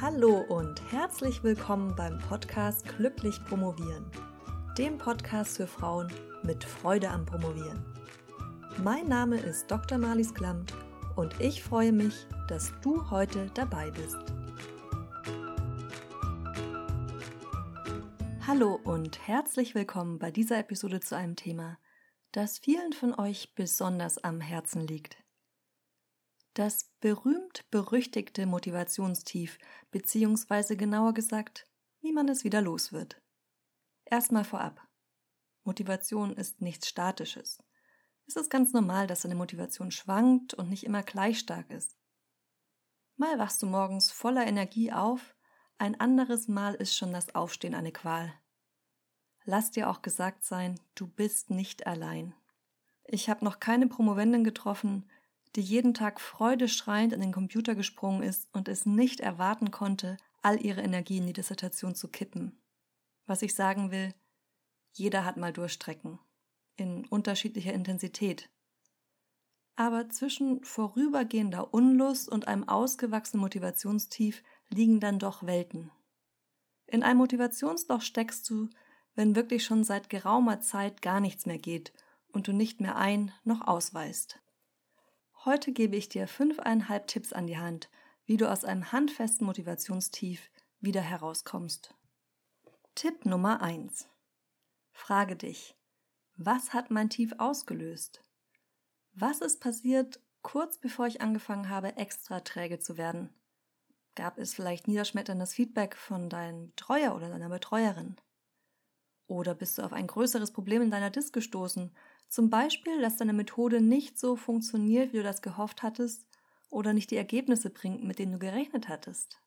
Hallo und herzlich willkommen beim Podcast Glücklich Promovieren, dem Podcast für Frauen mit Freude am Promovieren. Mein Name ist Dr. Marlies Klamt und ich freue mich, dass du heute dabei bist. Hallo und herzlich willkommen bei dieser Episode zu einem Thema, das vielen von euch besonders am Herzen liegt. Das berühmt-berüchtigte Motivationstief, beziehungsweise genauer gesagt, wie man es wieder los wird. Erstmal vorab. Motivation ist nichts Statisches. Es ist ganz normal, dass deine Motivation schwankt und nicht immer gleich stark ist. Mal wachst du morgens voller Energie auf, ein anderes Mal ist schon das Aufstehen eine Qual. Lass dir auch gesagt sein, du bist nicht allein. Ich habe noch keine Promovenden getroffen, die jeden Tag freudeschreiend an den Computer gesprungen ist und es nicht erwarten konnte, all ihre Energie in die Dissertation zu kippen. Was ich sagen will, jeder hat mal Durchstrecken. In unterschiedlicher Intensität. Aber zwischen vorübergehender Unlust und einem ausgewachsenen Motivationstief liegen dann doch Welten. In einem Motivationsloch steckst du, wenn wirklich schon seit geraumer Zeit gar nichts mehr geht und du nicht mehr ein noch ausweist. Heute gebe ich dir fünfeinhalb Tipps an die Hand, wie du aus einem handfesten Motivationstief wieder herauskommst. Tipp Nummer eins: Frage dich, was hat mein Tief ausgelöst? Was ist passiert kurz bevor ich angefangen habe, extra träge zu werden? Gab es vielleicht niederschmetterndes Feedback von deinem Betreuer oder deiner Betreuerin? Oder bist du auf ein größeres Problem in deiner Disk gestoßen zum Beispiel, dass deine Methode nicht so funktioniert, wie du das gehofft hattest oder nicht die Ergebnisse bringt, mit denen du gerechnet hattest.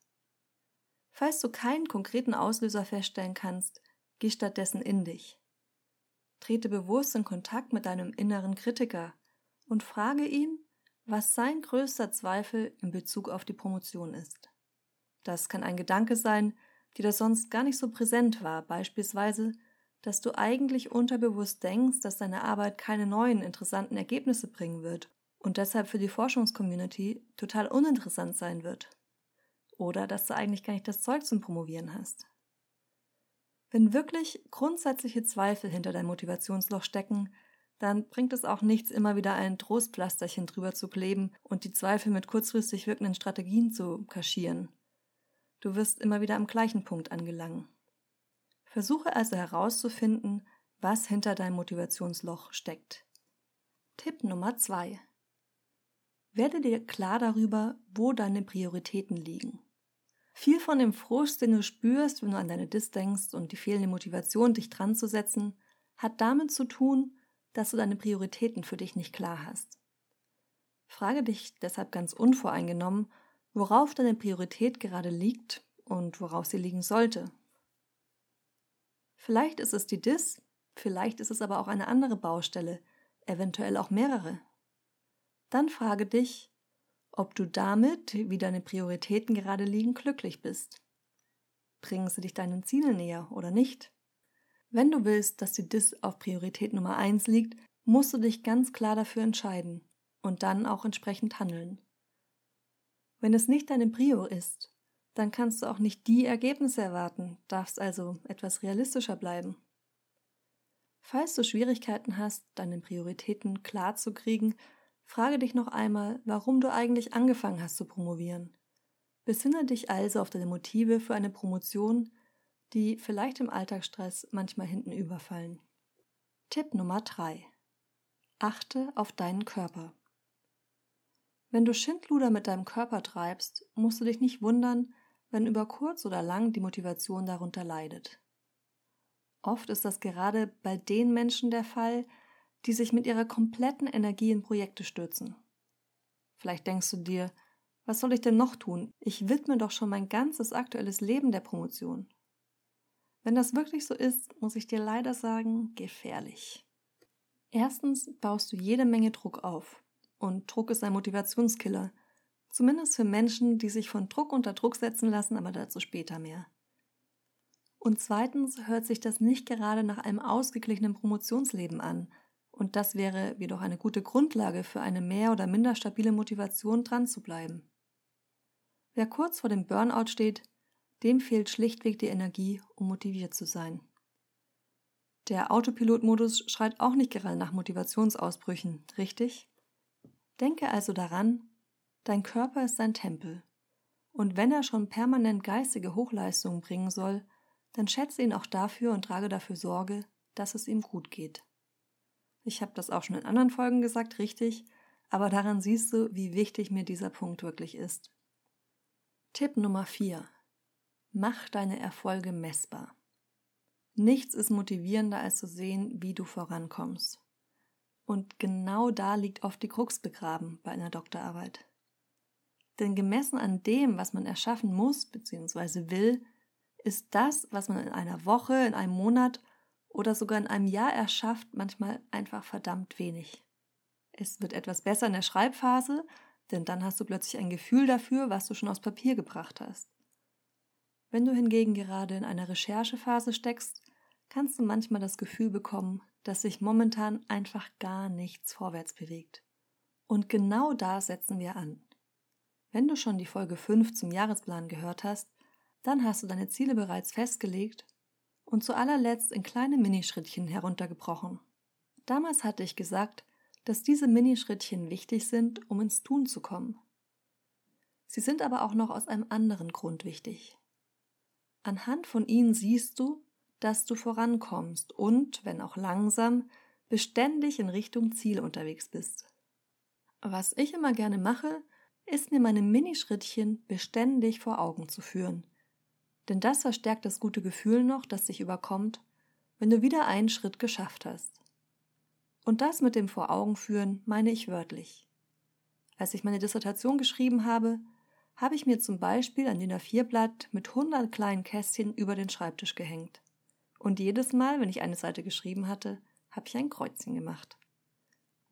Falls du keinen konkreten Auslöser feststellen kannst, geh stattdessen in dich. Trete bewusst in Kontakt mit deinem inneren Kritiker und frage ihn, was sein größter Zweifel in Bezug auf die Promotion ist. Das kann ein Gedanke sein, die das sonst gar nicht so präsent war, beispielsweise, dass du eigentlich unterbewusst denkst, dass deine Arbeit keine neuen interessanten Ergebnisse bringen wird und deshalb für die Forschungscommunity total uninteressant sein wird. Oder dass du eigentlich gar nicht das Zeug zum Promovieren hast. Wenn wirklich grundsätzliche Zweifel hinter deinem Motivationsloch stecken, dann bringt es auch nichts, immer wieder ein Trostpflasterchen drüber zu kleben und die Zweifel mit kurzfristig wirkenden Strategien zu kaschieren. Du wirst immer wieder am gleichen Punkt angelangen. Versuche also herauszufinden, was hinter deinem Motivationsloch steckt. Tipp Nummer zwei: Werde dir klar darüber, wo deine Prioritäten liegen. Viel von dem Frust, den du spürst, wenn du an deine Dis denkst und die fehlende Motivation, dich dran zu setzen, hat damit zu tun, dass du deine Prioritäten für dich nicht klar hast. Frage dich deshalb ganz unvoreingenommen, worauf deine Priorität gerade liegt und worauf sie liegen sollte Vielleicht ist es die DIS, vielleicht ist es aber auch eine andere Baustelle, eventuell auch mehrere. Dann frage dich, ob du damit, wie deine Prioritäten gerade liegen, glücklich bist. Bringen sie dich deinen Zielen näher oder nicht? Wenn du willst, dass die DIS auf Priorität Nummer eins liegt, musst du dich ganz klar dafür entscheiden und dann auch entsprechend handeln. Wenn es nicht deine Prio ist, dann kannst du auch nicht die Ergebnisse erwarten, darfst also etwas realistischer bleiben. Falls du Schwierigkeiten hast, deine Prioritäten klar zu kriegen, frage dich noch einmal, warum du eigentlich angefangen hast zu promovieren. Besinne dich also auf deine Motive für eine Promotion, die vielleicht im Alltagsstress manchmal hinten überfallen. Tipp Nummer 3. Achte auf deinen Körper. Wenn du Schindluder mit deinem Körper treibst, musst du dich nicht wundern, wenn über kurz oder lang die Motivation darunter leidet. Oft ist das gerade bei den Menschen der Fall, die sich mit ihrer kompletten Energie in Projekte stürzen. Vielleicht denkst du dir, was soll ich denn noch tun? Ich widme doch schon mein ganzes aktuelles Leben der Promotion. Wenn das wirklich so ist, muss ich dir leider sagen, gefährlich. Erstens baust du jede Menge Druck auf. Und Druck ist ein Motivationskiller, Zumindest für Menschen, die sich von Druck unter Druck setzen lassen, aber dazu später mehr. Und zweitens hört sich das nicht gerade nach einem ausgeglichenen Promotionsleben an. Und das wäre jedoch eine gute Grundlage für eine mehr oder minder stabile Motivation dran zu bleiben. Wer kurz vor dem Burnout steht, dem fehlt schlichtweg die Energie, um motiviert zu sein. Der Autopilotmodus schreit auch nicht gerade nach Motivationsausbrüchen, richtig? Denke also daran, dein Körper ist dein Tempel. Und wenn er schon permanent geistige Hochleistungen bringen soll, dann schätze ihn auch dafür und trage dafür Sorge, dass es ihm gut geht. Ich habe das auch schon in anderen Folgen gesagt, richtig, aber daran siehst du, wie wichtig mir dieser Punkt wirklich ist. Tipp Nummer 4. Mach deine Erfolge messbar. Nichts ist motivierender, als zu sehen, wie du vorankommst. Und genau da liegt oft die Krux begraben bei einer Doktorarbeit. Denn gemessen an dem, was man erschaffen muss bzw. will, ist das, was man in einer Woche, in einem Monat oder sogar in einem Jahr erschafft, manchmal einfach verdammt wenig. Es wird etwas besser in der Schreibphase, denn dann hast du plötzlich ein Gefühl dafür, was du schon aus Papier gebracht hast. Wenn du hingegen gerade in einer Recherchephase steckst, kannst du manchmal das Gefühl bekommen, dass sich momentan einfach gar nichts vorwärts bewegt. Und genau da setzen wir an. Wenn du schon die Folge 5 zum Jahresplan gehört hast, dann hast du deine Ziele bereits festgelegt und zu allerletzt in kleine Minischrittchen heruntergebrochen. Damals hatte ich gesagt, dass diese Minischrittchen wichtig sind, um ins Tun zu kommen. Sie sind aber auch noch aus einem anderen Grund wichtig. Anhand von ihnen siehst du, dass du vorankommst und, wenn auch langsam, beständig in Richtung Ziel unterwegs bist. Was ich immer gerne mache, ist mir meine Minischrittchen beständig vor Augen zu führen. Denn das verstärkt das gute Gefühl noch, das dich überkommt, wenn du wieder einen Schritt geschafft hast. Und das mit dem Vor Augen führen meine ich wörtlich. Als ich meine Dissertation geschrieben habe, habe ich mir zum Beispiel ein DIN A4-Blatt mit 100 kleinen Kästchen über den Schreibtisch gehängt. Und jedes Mal, wenn ich eine Seite geschrieben hatte, habe ich ein Kreuzchen gemacht.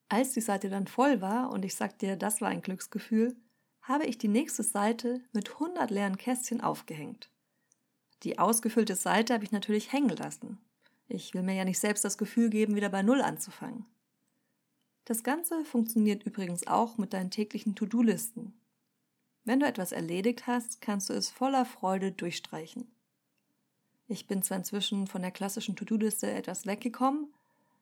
Als die Seite dann voll war und ich sagte dir, das war ein Glücksgefühl, habe ich die nächste Seite mit 100 leeren Kästchen aufgehängt. Die ausgefüllte Seite habe ich natürlich hängen lassen. Ich will mir ja nicht selbst das Gefühl geben, wieder bei Null anzufangen. Das Ganze funktioniert übrigens auch mit deinen täglichen To-Do-Listen. Wenn du etwas erledigt hast, kannst du es voller Freude durchstreichen. Ich bin zwar inzwischen von der klassischen To-Do-Liste etwas weggekommen,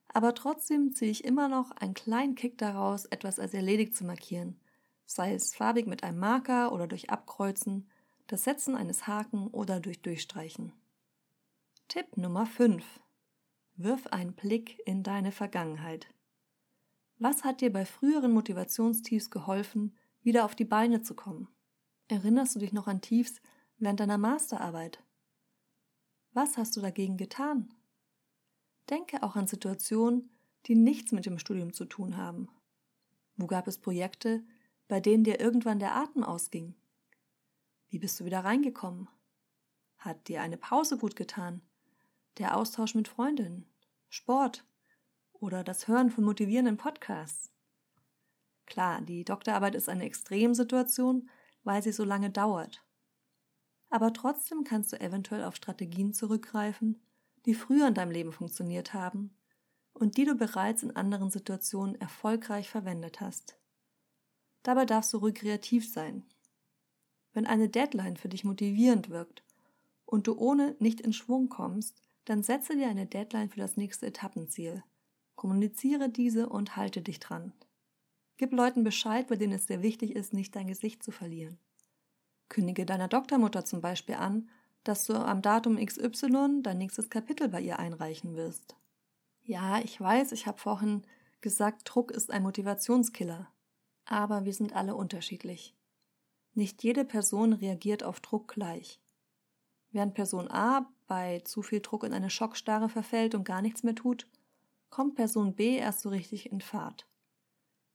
aber trotzdem ziehe ich immer noch einen kleinen Kick daraus, etwas als erledigt zu markieren, sei es farbig mit einem Marker oder durch Abkreuzen, das Setzen eines Haken oder durch Durchstreichen. Tipp Nummer 5. Wirf einen Blick in deine Vergangenheit. Was hat dir bei früheren Motivationstiefs geholfen, wieder auf die Beine zu kommen? Erinnerst du dich noch an Tiefs während deiner Masterarbeit? Was hast du dagegen getan? Denke auch an Situationen, die nichts mit dem Studium zu tun haben. Wo gab es Projekte, bei denen dir irgendwann der Atem ausging? Wie bist du wieder reingekommen? Hat dir eine Pause gut getan? Der Austausch mit Freundinnen? Sport? Oder das Hören von motivierenden Podcasts? Klar, die Doktorarbeit ist eine Extremsituation, weil sie so lange dauert aber trotzdem kannst du eventuell auf Strategien zurückgreifen, die früher in deinem Leben funktioniert haben und die du bereits in anderen Situationen erfolgreich verwendet hast. Dabei darfst du ruhig kreativ sein. Wenn eine Deadline für dich motivierend wirkt und du ohne nicht in Schwung kommst, dann setze dir eine Deadline für das nächste Etappenziel. Kommuniziere diese und halte dich dran. Gib Leuten Bescheid, bei denen es dir wichtig ist, nicht dein Gesicht zu verlieren. Kündige deiner Doktormutter zum Beispiel an, dass du am Datum XY dein nächstes Kapitel bei ihr einreichen wirst. Ja, ich weiß, ich habe vorhin gesagt, Druck ist ein Motivationskiller. Aber wir sind alle unterschiedlich. Nicht jede Person reagiert auf Druck gleich. Während Person A bei zu viel Druck in eine Schockstarre verfällt und gar nichts mehr tut, kommt Person B erst so richtig in Fahrt,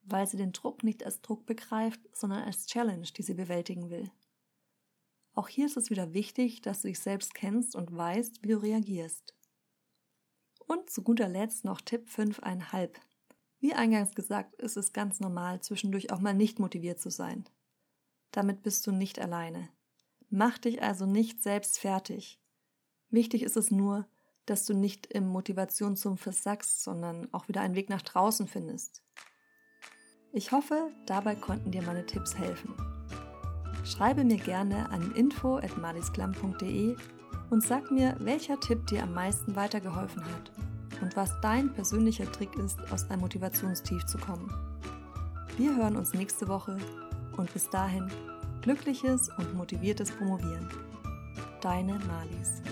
weil sie den Druck nicht als Druck begreift, sondern als Challenge, die sie bewältigen will. Auch hier ist es wieder wichtig, dass du dich selbst kennst und weißt, wie du reagierst. Und zu guter Letzt noch Tipp 5,5. Wie eingangs gesagt, ist es ganz normal, zwischendurch auch mal nicht motiviert zu sein. Damit bist du nicht alleine. Mach dich also nicht selbst fertig. Wichtig ist es nur, dass du nicht im Motivationssumpf versackst, sondern auch wieder einen Weg nach draußen findest. Ich hoffe, dabei konnten dir meine Tipps helfen. Schreibe mir gerne an info.malisklam.de und sag mir, welcher Tipp dir am meisten weitergeholfen hat und was dein persönlicher Trick ist, aus einem Motivationstief zu kommen. Wir hören uns nächste Woche und bis dahin glückliches und motiviertes Promovieren. Deine Malis.